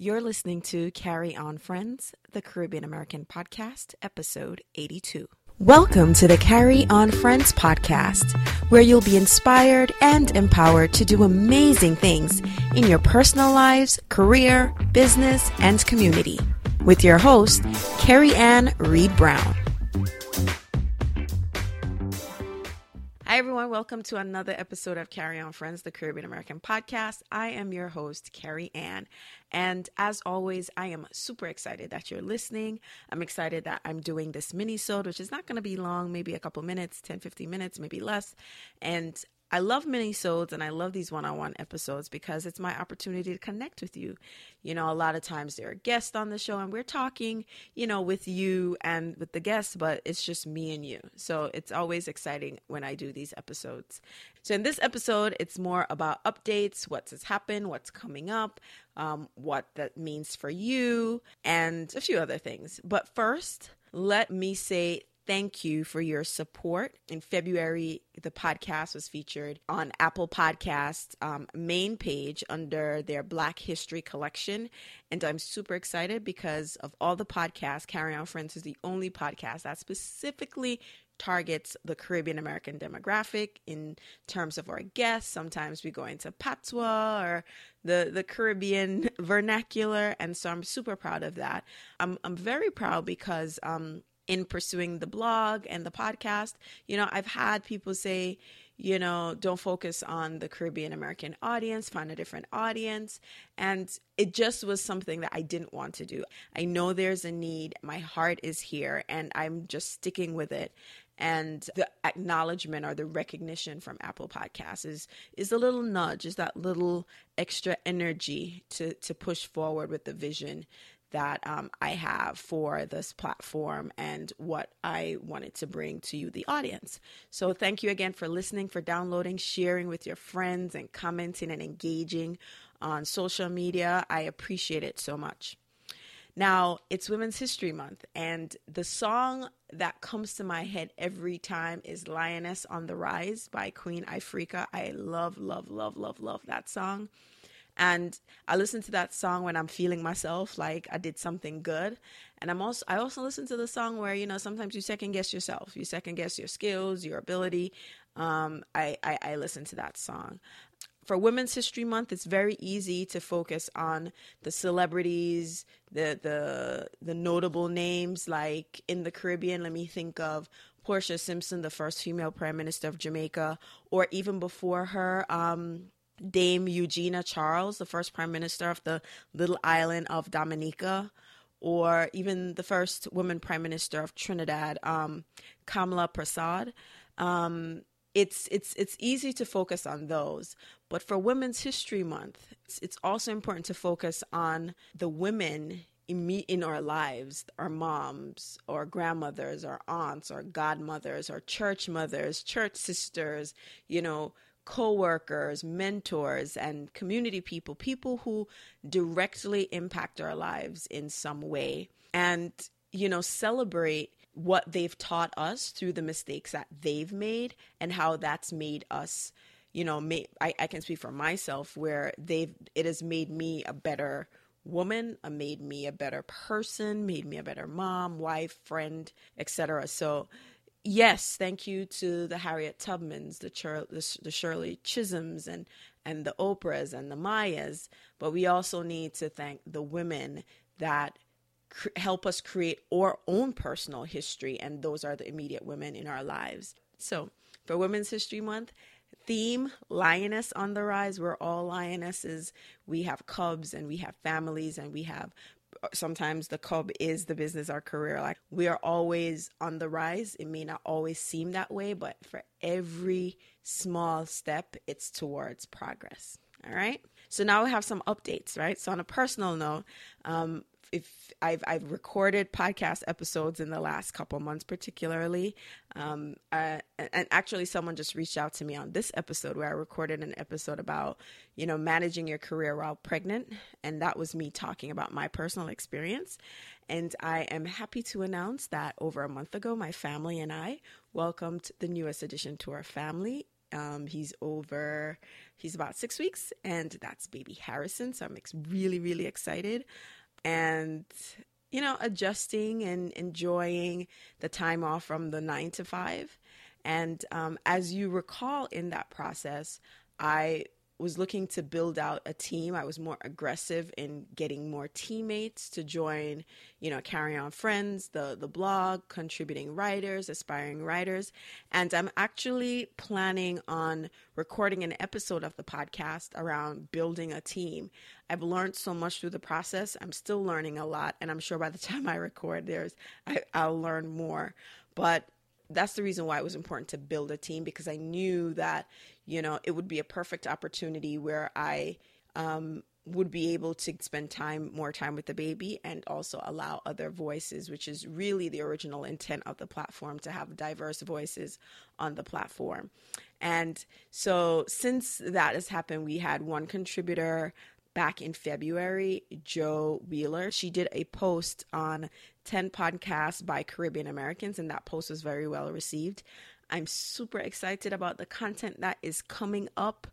You're listening to Carry On Friends, the Caribbean American podcast, episode 82. Welcome to the Carry On Friends podcast, where you'll be inspired and empowered to do amazing things in your personal lives, career, business, and community. With your host, Carrie Ann Reed Brown. Everyone. Welcome to another episode of Carry On Friends, the Caribbean American podcast. I am your host, Carrie Ann. And as always, I am super excited that you're listening. I'm excited that I'm doing this mini-sode, which is not going to be long, maybe a couple minutes, 10, 15 minutes, maybe less. And I love mini-sodes and I love these one-on-one episodes because it's my opportunity to connect with you. You know, a lot of times there are guests on the show and we're talking, you know, with you and with the guests, but it's just me and you. So it's always exciting when I do these episodes. So in this episode, it's more about updates, what's has happened, what's coming up, um, what that means for you, and a few other things. But first, let me say thank you for your support. In February, the podcast was featured on Apple Podcasts' um, main page under their Black History collection. And I'm super excited because of all the podcasts, Carry On Friends is the only podcast that specifically targets the Caribbean American demographic in terms of our guests. Sometimes we go into patois or the, the Caribbean vernacular. And so I'm super proud of that. I'm, I'm very proud because um, in pursuing the blog and the podcast, you know, I've had people say, you know, don't focus on the Caribbean American audience, find a different audience. And it just was something that I didn't want to do. I know there's a need, my heart is here, and I'm just sticking with it. And the acknowledgement or the recognition from Apple Podcasts is is a little nudge, is that little extra energy to to push forward with the vision that um, I have for this platform and what I wanted to bring to you, the audience. So, thank you again for listening, for downloading, sharing with your friends, and commenting and engaging on social media. I appreciate it so much. Now, it's Women's History Month, and the song that comes to my head every time is Lioness on the Rise by Queen Ifrica. I love, love, love, love, love that song. And I listen to that song when I'm feeling myself like I did something good. And I'm also I also listen to the song where, you know, sometimes you second guess yourself. You second guess your skills, your ability. Um, I, I, I listen to that song for Women's History Month, it's very easy to focus on the celebrities, the the the notable names like in the Caribbean. Let me think of Portia Simpson, the first female prime minister of Jamaica, or even before her, um, Dame Eugenia Charles, the first prime minister of the little island of Dominica, or even the first woman prime minister of Trinidad, um, Kamla Persad. Um, it's it's it's easy to focus on those, but for Women's History Month, it's, it's also important to focus on the women in, our lives, our moms, or grandmothers, our aunts, our godmothers, our church mothers, church sisters, you know, coworkers, mentors, and community people, people who directly impact our lives in some way. And, you know, celebrate what they've taught us through the mistakes that they've made and how that's made us you know I, I can speak for myself where they've it has made me a better woman uh, made me a better person made me a better mom wife friend etc so yes, thank you to the Harriet Tubmans, the, Chir- the, the Shirley Chisholms, and and the Oprahs and the Mayas, but we also need to thank the women that cr- help us create our own personal history, and those are the immediate women in our lives. So, for Women's History Month, theme lioness on the rise we're all lionesses we have cubs and we have families and we have sometimes the cub is the business or career. Like we are always on the rise. It may not always seem that way, but for every small step, it's towards progress. All right. So now we have some updates, right? So on a personal note, um, if I've I've recorded podcast episodes in the last couple months, particularly, um, uh, and actually someone just reached out to me on this episode where I recorded an episode about you know managing your career while pregnant, and that was me talking about my personal experience. And I am happy to announce that over a month ago, my family and I welcomed the newest addition to our family Um, he's over, he's about six weeks, and that's baby Harrison. So I'm ex- really, really excited. And, you know, adjusting and enjoying the time off from the nine to five. And um, as you recall in that process, I was looking to build out a team. I was more aggressive in getting more teammates to join, you know, Carry On Friends, the the blog, contributing writers, aspiring writers, and I'm actually planning on recording an episode of the podcast around building a team. I've learned so much through the process. I'm still learning a lot, and I'm sure by the time I record, there's I, I'll learn more. But that's the reason why it was important to build a team because I knew that, you know, it would be a perfect opportunity where I um, would be able to spend time, more time with the baby, and also allow other voices, which is really the original intent of the platform to have diverse voices on the platform. And so, since that has happened, we had one contributor back in February, Joe Wheeler. She did a post on 10 podcasts by Caribbean Americans, and that post was very well received. I'm super excited about the content that is coming up.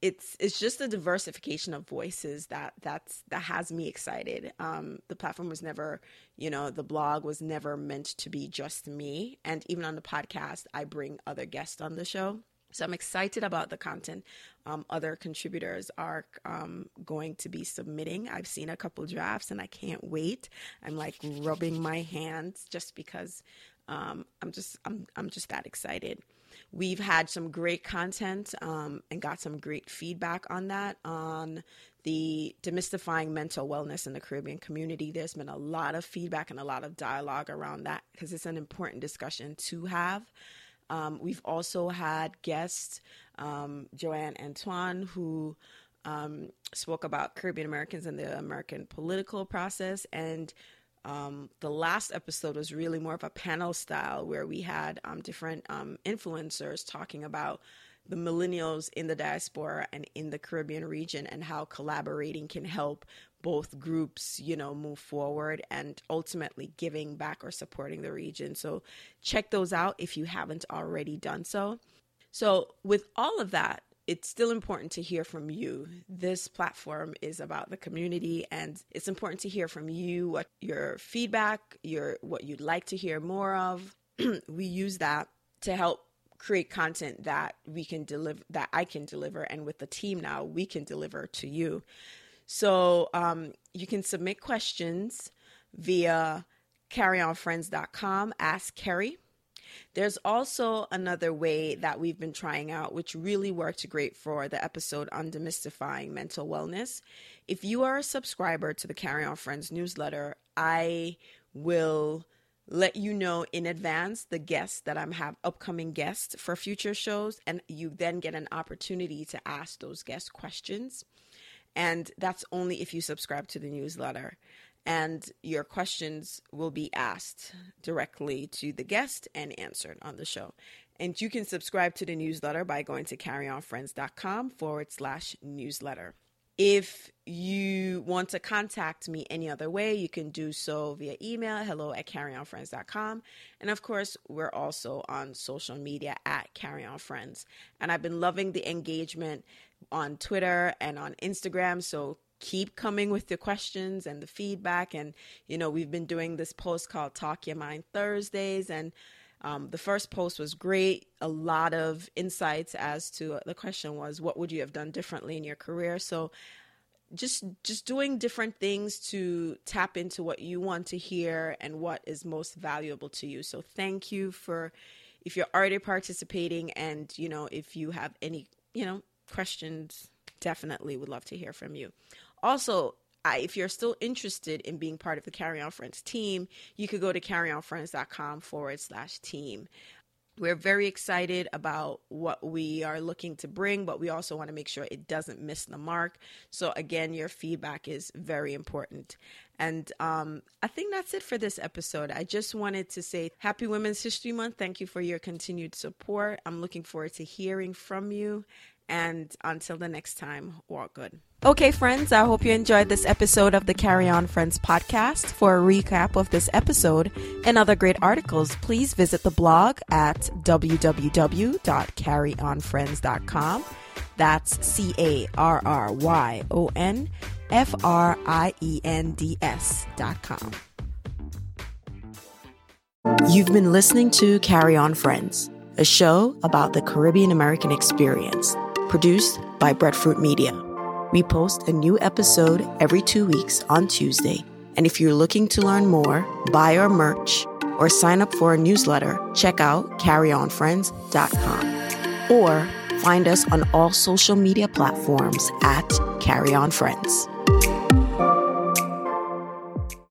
It's it's just a diversification of voices that that's that has me excited. Um, the platform was never, you know, the blog was never meant to be just me, and even on the podcast, I bring other guests on the show. So I'm excited about the content um, other contributors are um, going to be submitting. I've seen a couple drafts and I can't wait. I'm like rubbing my hands just because um, I'm just I'm I'm just that excited. We've had some great content um, and got some great feedback on that on the demystifying mental wellness in the Caribbean community. There's been a lot of feedback and a lot of dialogue around that because it's an important discussion to have. Um, we've also had guests, um, Joanne Antoine, who um, spoke about Caribbean Americans and the American political process. And um, the last episode was really more of a panel style where we had um, different um, influencers talking about the millennials in the diaspora and in the Caribbean region and how collaborating can help both groups, you know, move forward and ultimately giving back or supporting the region. So check those out if you haven't already done so. So, with all of that, it's still important to hear from you. This platform is about the community and it's important to hear from you what your feedback, your what you'd like to hear more of. we use that to help create content that we can deliver that I can deliver and with the team now we can deliver to you. So um, you can submit questions via carryonfriends.com, ask Carrie. There's also another way that we've been trying out, which really worked great for the episode on demystifying mental wellness. If you are a subscriber to the Carry On Friends newsletter, I will let you know in advance the guests that I'm have upcoming guests for future shows, and you then get an opportunity to ask those guest questions. And that's only if you subscribe to the newsletter. And your questions will be asked directly to the guest and answered on the show. And you can subscribe to the newsletter by going to carryonfriends.com forward slash newsletter. If you want to contact me any other way, you can do so via email, hello at carryonfriends.com. And of course, we're also on social media at carryonfriends. And I've been loving the engagement on Twitter and on Instagram. So keep coming with the questions and the feedback. And, you know, we've been doing this post called Talk Your Mind Thursdays. And um, the first post was great. A lot of insights as to the question was, what would you have done differently in your career? So, just just doing different things to tap into what you want to hear and what is most valuable to you. So, thank you for if you're already participating, and you know if you have any you know questions, definitely would love to hear from you. Also, I, if you're still interested in being part of the Carry On Friends team, you could go to carryonfriends.com forward slash team. We're very excited about what we are looking to bring, but we also want to make sure it doesn't miss the mark. So, again, your feedback is very important. And um, I think that's it for this episode. I just wanted to say Happy Women's History Month. Thank you for your continued support. I'm looking forward to hearing from you And until the next time, walk good. Okay, friends, I hope you enjoyed this episode of the Carry On Friends podcast. For a recap of this episode and other great articles, please visit the blog at www.carryonfriends.com. That's C A R R Y O N F R I E N D S dot com. You've been listening to Carry On Friends, a show about the Caribbean American experience, produced by Breadfruit Media. We post a new episode every two weeks on Tuesday. And if you're looking to learn more, buy our merch, or sign up for a newsletter, check out carryonfriends.com or find us on all social media platforms at Carry On Friends.